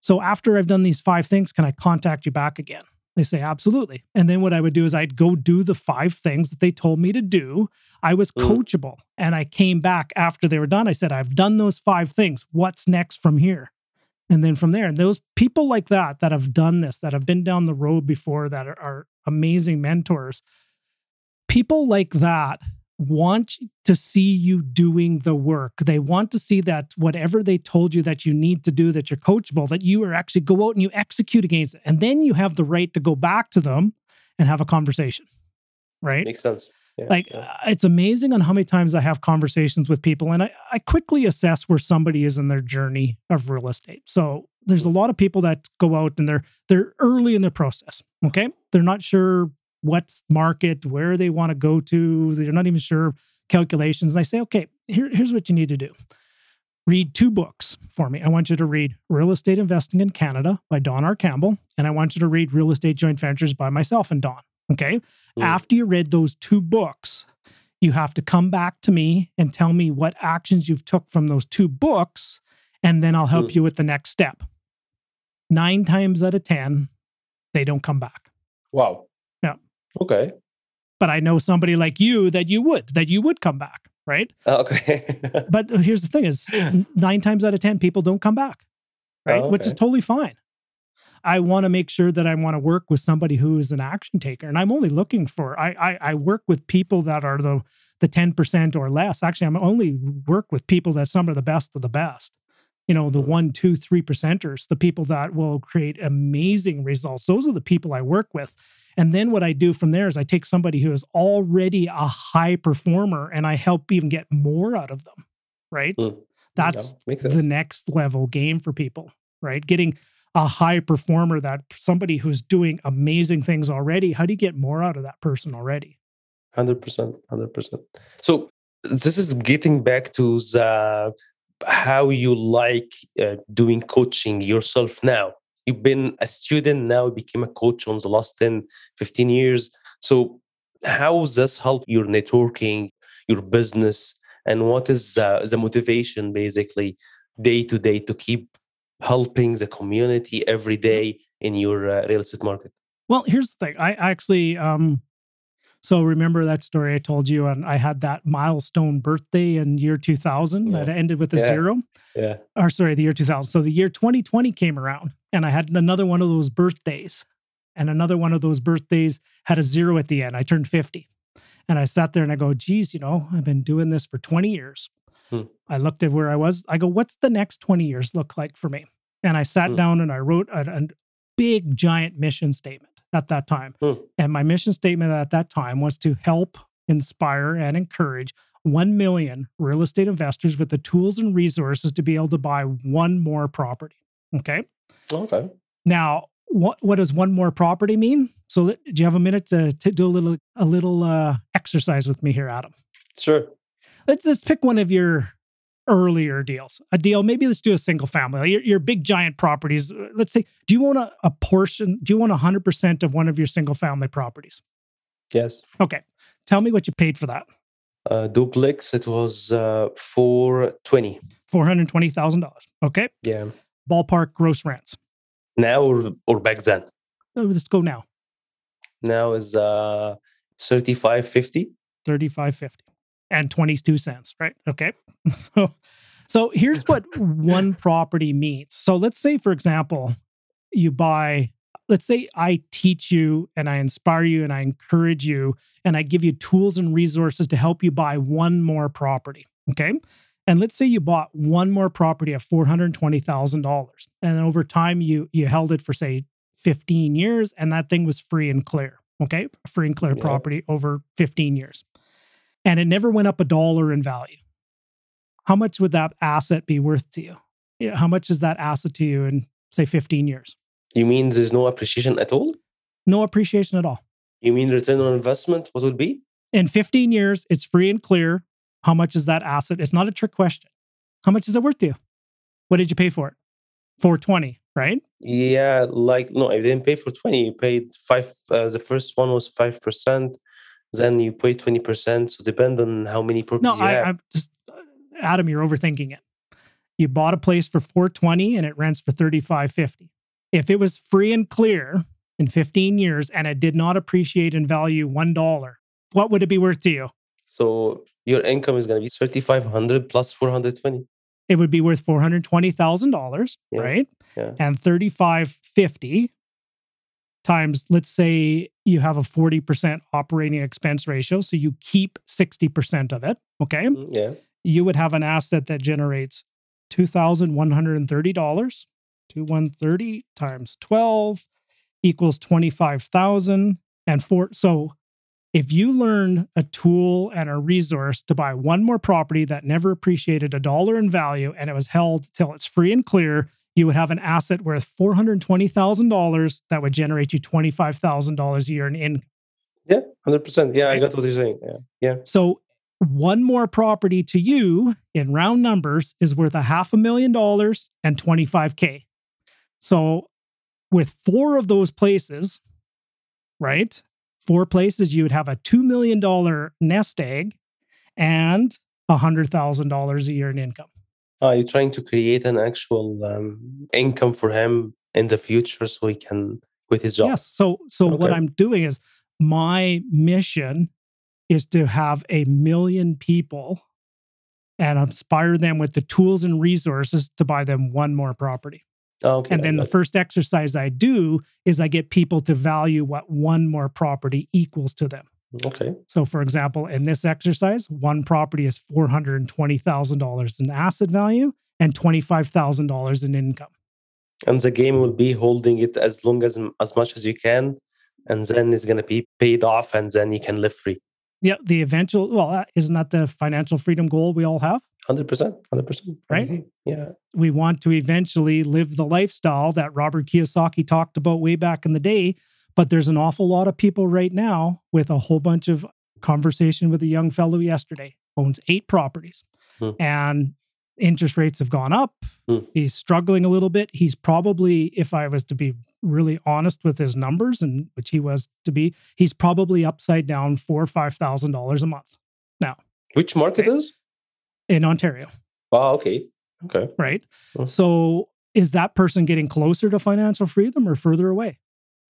So after I've done these five things, can I contact you back again? They say, absolutely. And then what I would do is I'd go do the five things that they told me to do. I was Mm. coachable. And I came back after they were done. I said, I've done those five things. What's next from here? And then from there, and those people like that, that have done this, that have been down the road before, that are, are amazing mentors, people like that want to see you doing the work. They want to see that whatever they told you that you need to do, that you're coachable, that you are actually go out and you execute against it. And then you have the right to go back to them and have a conversation. Right. Makes sense. Yeah, like yeah. uh, it's amazing on how many times I have conversations with people and I, I quickly assess where somebody is in their journey of real estate. So there's a lot of people that go out and they're they're early in their process. Okay. They're not sure what's market, where they want to go to. They're not even sure calculations. And I say, okay, here, here's what you need to do. Read two books for me. I want you to read Real Estate Investing in Canada by Don R. Campbell, and I want you to read Real Estate Joint Ventures by myself and Don. Okay. Mm. After you read those two books, you have to come back to me and tell me what actions you've took from those two books, and then I'll help Mm. you with the next step. Nine times out of 10, they don't come back. Wow. Okay. But I know somebody like you that you would, that you would come back, right? Uh, okay. But uh, here's the thing is nine times out of 10, people don't come back, right? Oh, Which is totally fine. I want to make sure that I want to work with somebody who is an action taker. And I'm only looking for, I, I, I work with people that are the, the 10% or less. Actually, I'm only work with people that some are the best of the best. You know, the mm-hmm. one, two, three percenters, the people that will create amazing results. Those are the people I work with. And then what I do from there is I take somebody who is already a high performer and I help even get more out of them. Right. Mm. That's Yeah, the next level game for people, right? Getting a high performer that somebody who's doing amazing things already. How do you get more out of that person already? Hundred percent, hundred percent. So this is getting back to the how you like uh, doing coaching yourself now. You've been a student now, you became a coach on the last 10, 15 years. So how does this help your networking, your business, and what is the, the motivation basically day to day to keep helping the community every day in your uh, real estate market? Well, here's the thing. I actually, um, so remember that story I told you, and I had that milestone birthday in year 2000 that ended with a Yeah. zero. Yeah. or sorry, the year 2000. So the year 2020 came around and I had another one of those birthdays. And another one of those birthdays had a zero at the end. I turned 50. And I sat there and I go, geez, you know, I've been doing this for 20 years. Hmm. I looked at where I was. I go, what's the next 20 years look like for me? And I sat Hmm. down and I wrote a, a big, giant mission statement at that time. Hmm. And my mission statement at that time was to help, inspire, and encourage 1 million real estate investors with the tools and resources to be able to buy one more property. Okay. Okay. Now, what, what does one more property mean? So, do you have a minute to, to do a little a little uh, exercise with me here, Adam? Sure. Let's let's pick one of your earlier deals. A deal, maybe let's do a single family. Your, your big giant properties. uh, Let's say, do you own a, a portion? Do you own hundred percent of one of your single family properties? Yes. Okay. Tell me what you paid for that. uh, duplex it was uh, 420 Four hundred twenty thousand dollars. Okay. yeah Ballpark gross rents. now or, or back then Let's go now. now is uh 3550 Thirty-five fifty and twenty-two cents. Right. Okay. So, so here's what one property means. So let's say, for example, you buy. Let's say I teach you and I inspire you and I encourage you and I give you tools and resources to help you buy one more property. Okay. And let's say you bought one more property at $420,000 and over time you you held it for say 15 years and that thing was free and clear. Okay? Free and clear Yeah. property over 15 years. And it never went up a dollar in value. How much would that asset be worth to you? Yeah, how much is that asset to you in say 15 years? you mean there's no appreciation at all No appreciation at all. you mean return on investment what would be In 15 years, it's free and clear. How much is that asset? It's not a trick question. How much is it worth to you? What did you pay for it? 420, right? yeah like no i didn't pay for 20 you paid five uh, the first one was 5% then you pay 20% so depend on how many properties No, you I, have I'm just Adam, you're overthinking it. You bought a place for 420 and it rents for 3550. If it was free and clear, in 15 years and it did not appreciate in value $1, what would it be worth to you? So your income is going to be 3500 plus 420. It would be worth $420,000, Yeah. right? Yeah. And 3550 times let's say you have a 40% operating expense ratio, so you keep 60% of it, okay? Mm, Yeah. you would have an asset that generates $2,130. 2130 times 12 equals 25,000 and four so if you learn a tool and a resource to buy one more property that never appreciated a dollar in value and it was held till it's free and clear, you would have an asset worth $420,000 that would generate you $25,000 a year in income. Yeah. 100%. Yeah. I got what you're saying. Yeah. Yeah. So one more property to you in round numbers is worth a half a million dollars and 25K. So with four of those places, right? Four places, you would have a $2 million nest egg and $100,000 a year in income. Are you trying to create an actual um, income for him in the future so he can quit his job? Yes. So so what I'm doing is my mission is to have a million people and inspire them with the tools and resources to buy them one more property. Okay. And then the first exercise I do is I get people to value what one more property equals to them. okay. So, for example, in this exercise, one property is $420,000 in asset value and $25,000 in income. And the game will be holding it as long as as much as you can, and then it's gonna be paid off, and then you can live free. Yeah, the eventual, well, uh, isn't that the financial freedom goal we all have? Hundred percent. Hundred percent. Right? Yeah. we want to eventually live the lifestyle that Robert Kiyosaki talked about way back in the day. But there's an awful lot of people right now with a whole bunch of conversation with a young fellow yesterday, owns eight properties, Hmm. and interest rates have gone up. Hmm. He's struggling a little bit. He's probably, if I was to be really honest with his numbers, and which he was to be, he's probably upside down four or five thousand dollars a month now. Which market is? In Ontario. Oh, okay. Okay. right? So is that person getting closer to financial freedom or further away?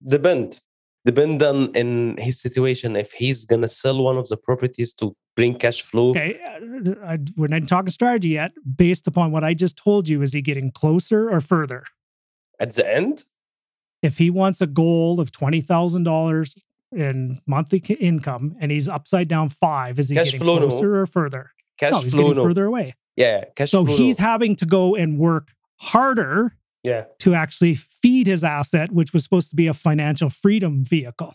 Depend. Depend on in his situation. If he's gonna sell one of the properties to bring cash flow, Okay, uh, I, we're not talking strategy yet. Based upon what I just told you, is he getting closer or further? at the end, If he wants a goal of twenty thousand dollars in monthly income and he's upside down five, is he Cash getting flow, no. closer or further? Cash no, he's flow, getting no. further away. Yeah, cash So flow. he's no. having to go and work harder yeah, to actually feed his asset, which was supposed to be a financial freedom vehicle.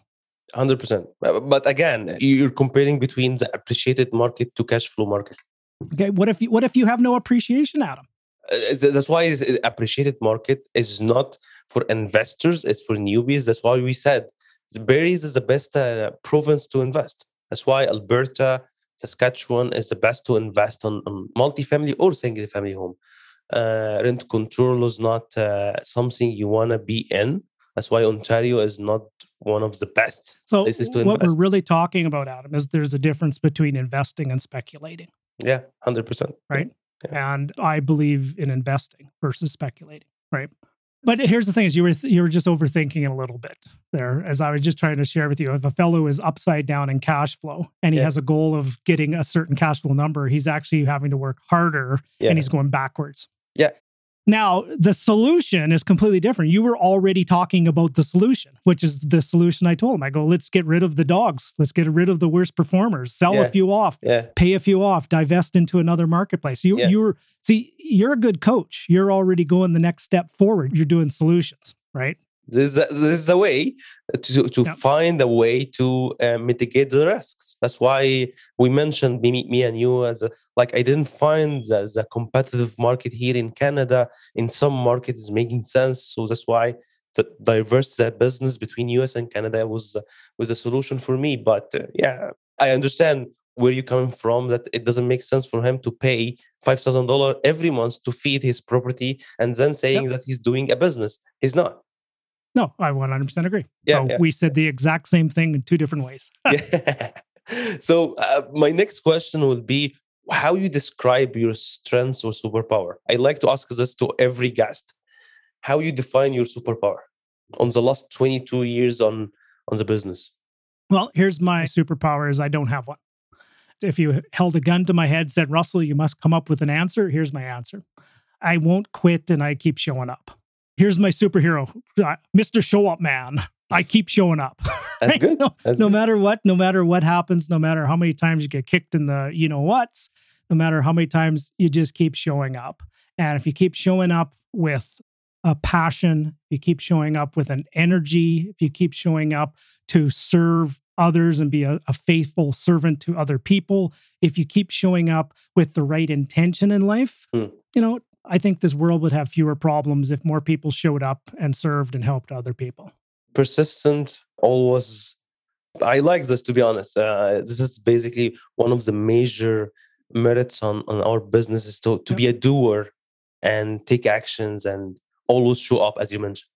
hundred percent. But again, you're comparing between the appreciated market to cash flow market. Okay, what if you, what if you have no appreciation, Adam? Uh, That's why appreciated market is not for investors; it's for newbies. That's why we said the berries is the best uh, province to invest. That's why Alberta, Saskatchewan is the best to invest on, on multifamily or single family home. Uh, rent control is not uh, something you want to be in. That's why Ontario is not one of the best. So places to what we're really talking about, Adam, is there's a difference between investing and speculating, Yeah, hundred percent. right? Yeah. And I believe in investing versus speculating, right? But here's the thing: is you were you were just overthinking it a little bit there, as I was just trying to share with you. If a fellow is upside down in cash flow and he Yeah. has a goal of getting a certain cash flow number, he's actually having to work harder Yeah. and he's going backwards. Yeah. Now, the solution is completely different. You were already talking about the solution, which is the solution I told him. I go, let's get rid of the dogs. Let's get rid of the worst performers, sell Yeah. a few off, yeah, pay a few off, divest into another marketplace. You, Yeah. you're, see, you're a good coach. You're already going the next step forward. You're doing solutions, right? This is a, this is a way to to Yeah. find a way to uh, mitigate the risks. That's why we mentioned me, me and you as a, like I didn't find the, the competitive market here in Canada. In some markets, is making sense. So that's why the diverse the business between US and Canada was was a solution for me. But uh, yeah, I understand where you're coming from. That it doesn't make sense for him to pay five thousand dollars every month to feed his property and then saying that he's doing a business. He's not. No, I 100% agree. Yeah, so yeah. we said the exact same thing in two different ways. yeah. So uh, my next question will be how you describe your strengths or superpower. I like to ask this to every guest. How you define your superpower? on the last 22 years on on the business? Well, here's my superpower is I don't have one. If you held a gun to my head, said, Russell, you must come up with an answer, here's my answer. I won't quit and I keep showing up. Here's my superhero, uh, Mr. Show Up Man. I keep showing up. That's good. no, That's no good. matter what, no matter what happens, no matter how many times you get kicked in the you know what's, no matter how many times you just keep showing up. And if you keep showing up with a passion, you keep showing up with an energy, if you keep showing up to serve others and be a, a faithful servant to other people, if you keep showing up with the right intention in life, Hmm. you know, I think this world would have fewer problems if more people showed up and served and helped other people. persistent always i like this to be honest uh, this is basically one of the major merits on, on our business is to, to Yep. be a doer and take actions and always show up as you mentioned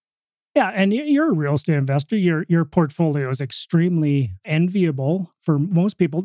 Yeah, and you're a real estate investor. Your your portfolio is extremely enviable for most people.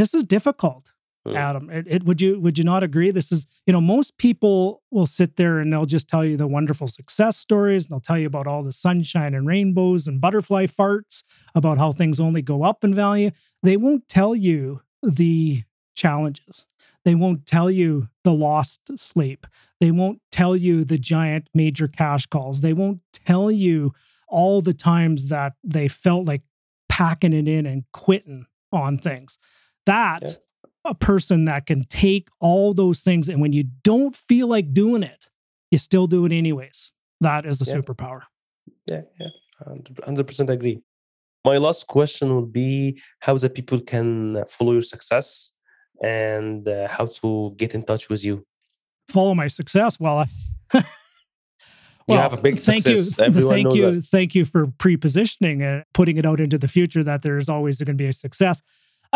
This is difficult, Mm. Adam. It, it, would you would you not agree? This is you know most people will sit there and they'll just tell you the wonderful success stories. And they'll tell you about all the sunshine and rainbows and butterfly farts about how things only go up in value. They won't tell you the challenges. They won't tell you the lost sleep. They won't tell you the giant major cash calls. They won't tell you all the times that they felt like packing it in and quitting on things. That Yeah. A person that can take all those things and when you don't feel like doing it, you still do it anyways. That is a Yeah. superpower. yeah yeah 100% agree my last question would be how the people can follow your success and uh, how to get in touch with you Follow my success. Well, I You have a big thank success. You, Everyone thank you. that. Thank you for pre-positioning and putting it out into the future that there's always going to be a success.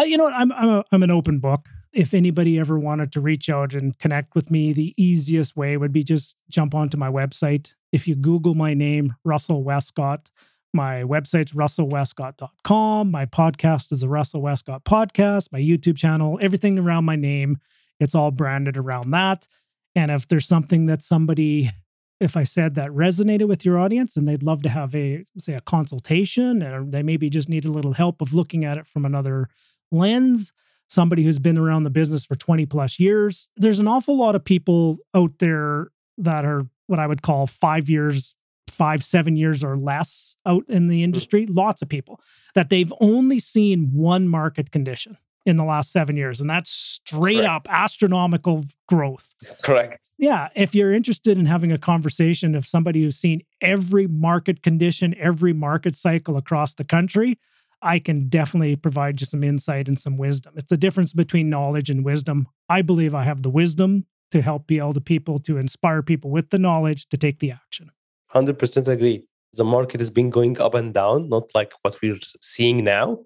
You know what? I'm I'm, a, I'm an open book. If anybody ever wanted to reach out and connect with me, the easiest way would be just jump onto my website. If you Google my name, Russell Westcott, my website's russellwestcott.com. My podcast is the Russell Westcott Podcast. My YouTube channel, everything around my name, it's all branded around that. And if there's something that somebody if I said that resonated with your audience and they'd love to have a say a consultation or they maybe just need a little help of looking at it from another lens, somebody who's been around the business for 20 plus years. There's an awful lot of people out there that are what I would call 5 years, 5 7 years or less out in the hmm. industry, lots of people that they've only seen one market condition in the last 7 years and that's straight Correct. up astronomical growth correct yeah, if you're interested in having a conversation of somebody who's seen every market condition, every market cycle across the country, I can definitely provide you some insight and some wisdom. It's the difference between knowledge and wisdom. I believe I have the wisdom to help be able to people to inspire people with the knowledge to take the action. 100% agree the market has been going up and down not like what we're seeing now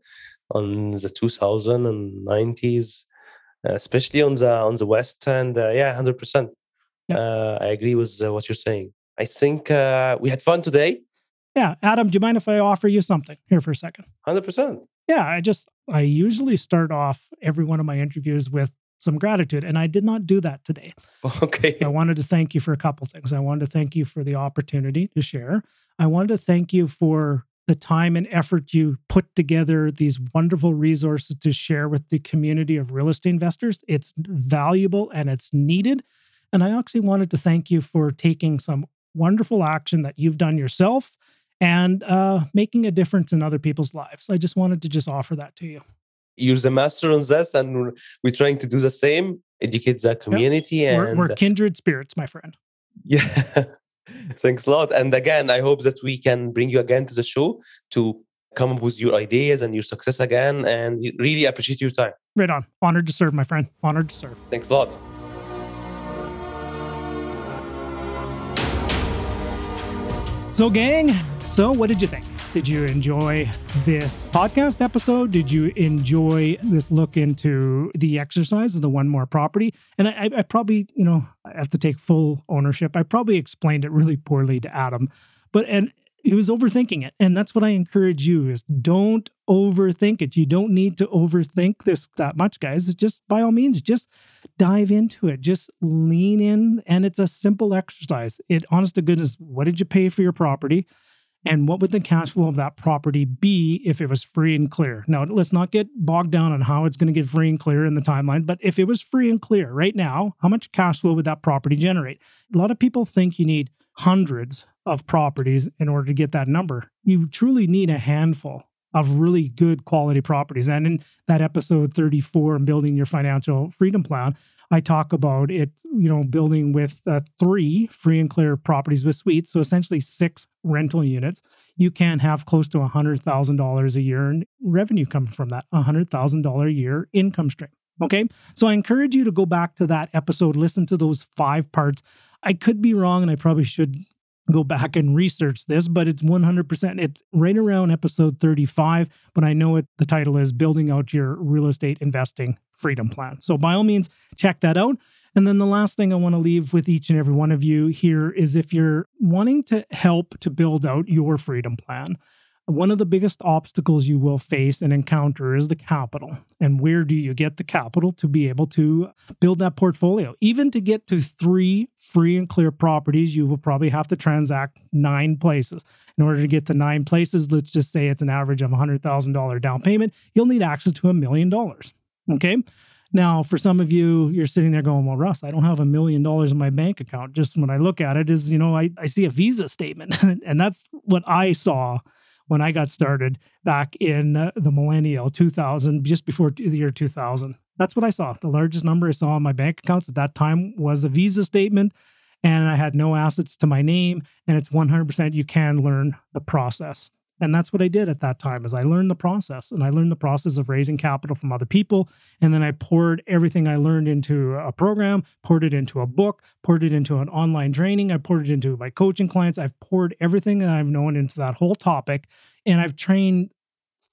on the 2000 and 90s uh, especially on the on the west and uh, yeah 100% Yeah. uh, i agree with uh, what you're saying i think uh, we had fun today Yeah, Adam, do you mind if I offer you something here for a second? 100% Yeah, I just I usually start off every one of my interviews with some gratitude and I did not do that today. okay I wanted to thank you for a couple things. I wanted to thank you for the opportunity to share. I wanted to thank you for the time and effort you put together these wonderful resources to share with the community of real estate investors. It's valuable and it's needed. And I actually wanted to thank you for taking some wonderful action that you've done yourself and uh, making a difference in other people's lives. I just wanted to just offer that to you. you're the master on this and we're- we're trying to do the same educate the community We're, and we're kindred spirits, my friend. Yeah. Thanks a lot. And again, I hope that we can bring you again to the show to come up with your ideas and your success again. And really appreciate your time. Right on. Honored to serve, my friend. Honored to serve. Thanks a lot. So, gang, so what did you think? Did you enjoy this podcast episode? Did you enjoy this look into the exercise of the one more property? And I, I probably, you know, I have to take full ownership. I probably explained it really poorly to Adam, but and he was overthinking it. And that's what I encourage you is don't overthink it. You don't need to overthink this that much, guys. Just by all means, just dive into it. Just lean in. And it's a simple exercise. It honest to goodness, what did you pay for your property? And what would the cash flow of that property be if it was free and clear? Now, let's not get bogged down on how it's going to get free and clear in the timeline, but if it was free and clear right now, how much cash flow would that property generate? A lot of people think you need hundreds of properties in order to get that number. You truly need a handful of really good quality properties. And in that episode 34, building your financial freedom plan, I talk about it, you know, building with uh, three free and clear properties with suites. So essentially six rental units. You can have close to $100,000 a year in revenue come from that, $100,000 a year income stream. Okay. So I encourage you to go back to that episode, listen to those five parts. I could be wrong and I probably should go back and research this, but it's 100%. It's right around episode 35, but I know it the title is Building Out Your Real Estate Investing Freedom Plan. So by all means, check that out. And then the last thing I want to leave with each and every one of you here is if you're wanting to help to build out your freedom plan, one of the biggest obstacles you will face and encounter is the capital. And where do you get the capital to be able to build that portfolio? Even to get to three free and clear properties, you will probably have to transact nine places. In order to get to nine places, let's just say it's an average of $100,000 down payment, you'll need access to a million dollars. Okay. Now, for some of you, you're sitting there going, Well, Russ, I don't have a million dollars in my bank account. Just when I look at it, is, you know, I, I see a visa statement. and that's what I saw when I got started back in uh, the millennial 2000, just before the year 2000. That's what I saw. The largest number I saw on my bank accounts at that time was a Visa statement, and I had no assets to my name. And it's 100% you can learn the process. And that's what I did at that time is I learned the process and I learned the process of raising capital from other people. And then I poured everything I learned into a program, poured it into a book, poured it into an online training. I poured it into my coaching clients. I've poured everything that I've known into that whole topic. And I've trained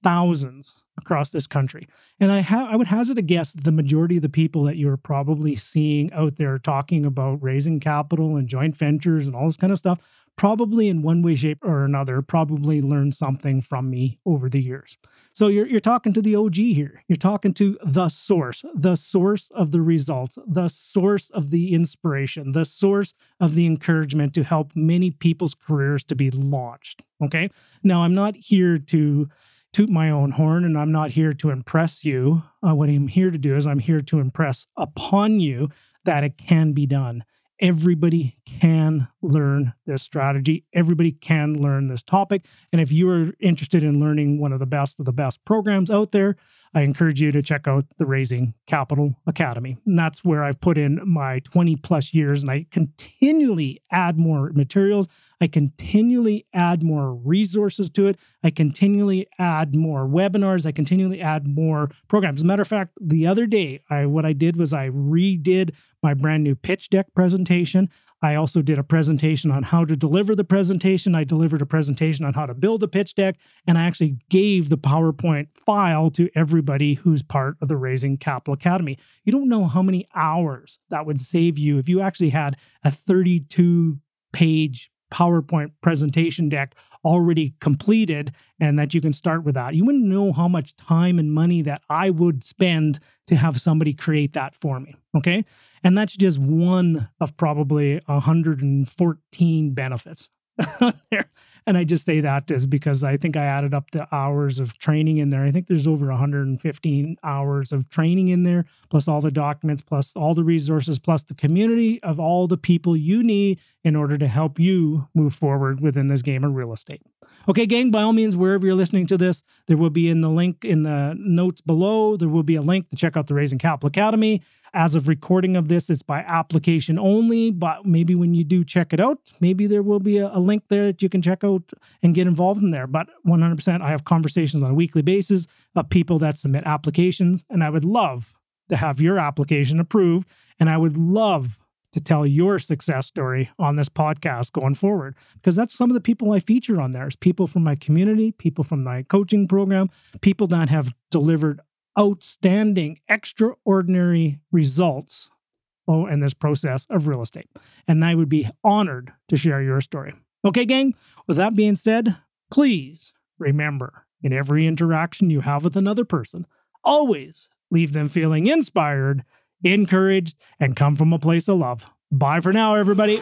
thousands across this country. And I I would hazard a guess the majority of the people that you're probably seeing out there talking about raising capital and joint ventures and all this kind of stuff probably in one way, shape, or another, probably learned something from me over the years. So you're, you're talking to the OG here. You're talking to the source, the source of the results, the source of the inspiration, the source of the encouragement to help many people's careers to be launched. Okay. Now, I'm not here to toot my own horn and I'm not here to impress you. Uh, what I'm here to do is I'm here to impress upon you that it can be done everybody can learn this strategy. Everybody can learn this topic. And if you are interested in learning one of the best of the best programs out there, I encourage you to check out the Raising Capital Academy. And that's where I've put in my 20 plus years and I continually add more materials. I continually add more resources to it. I continually add more webinars. I continually add more programs. As a matter of fact, the other day, I what I did was I redid my brand new pitch deck presentation. I also did a presentation on how to deliver the presentation. I delivered a presentation on how to build a pitch deck, and I actually gave the PowerPoint file to everybody who's part of the Raising Capital Academy. You don't know how many hours that would save you if you actually had a 32 page PowerPoint presentation deck already completed and that you can start with that. You wouldn't know how much time and money that I would spend to have somebody create that for me. Okay. And that's just one of probably 114 benefits there. And I just say that is because I think I added up the hours of training in there. I think there's over 115 hours of training in there, plus all the documents, plus all the resources, plus the community of all the people you need in order to help you move forward within this game of real estate. Okay, gang, by all means, wherever you're listening to this, there will be in the link in the notes below, there will be a link to check out the Raising Capital Academy. As of recording of this, it's by application only, but maybe when you do check it out, maybe there will be a, a link there that you can check out and get involved in there. But 100%, I have conversations on a weekly basis of people that submit applications, and I would love to have your application approved. And I would love to tell your success story on this podcast going forward because that's some of the people I feature on there is people from my community, people from my coaching program, people that have delivered outstanding, extraordinary results oh, in this process of real estate. And I would be honored to share your story. Okay, gang, with that being said, please remember in every interaction you have with another person, always leave them feeling inspired, encouraged, and come from a place of love. Bye for now, everybody.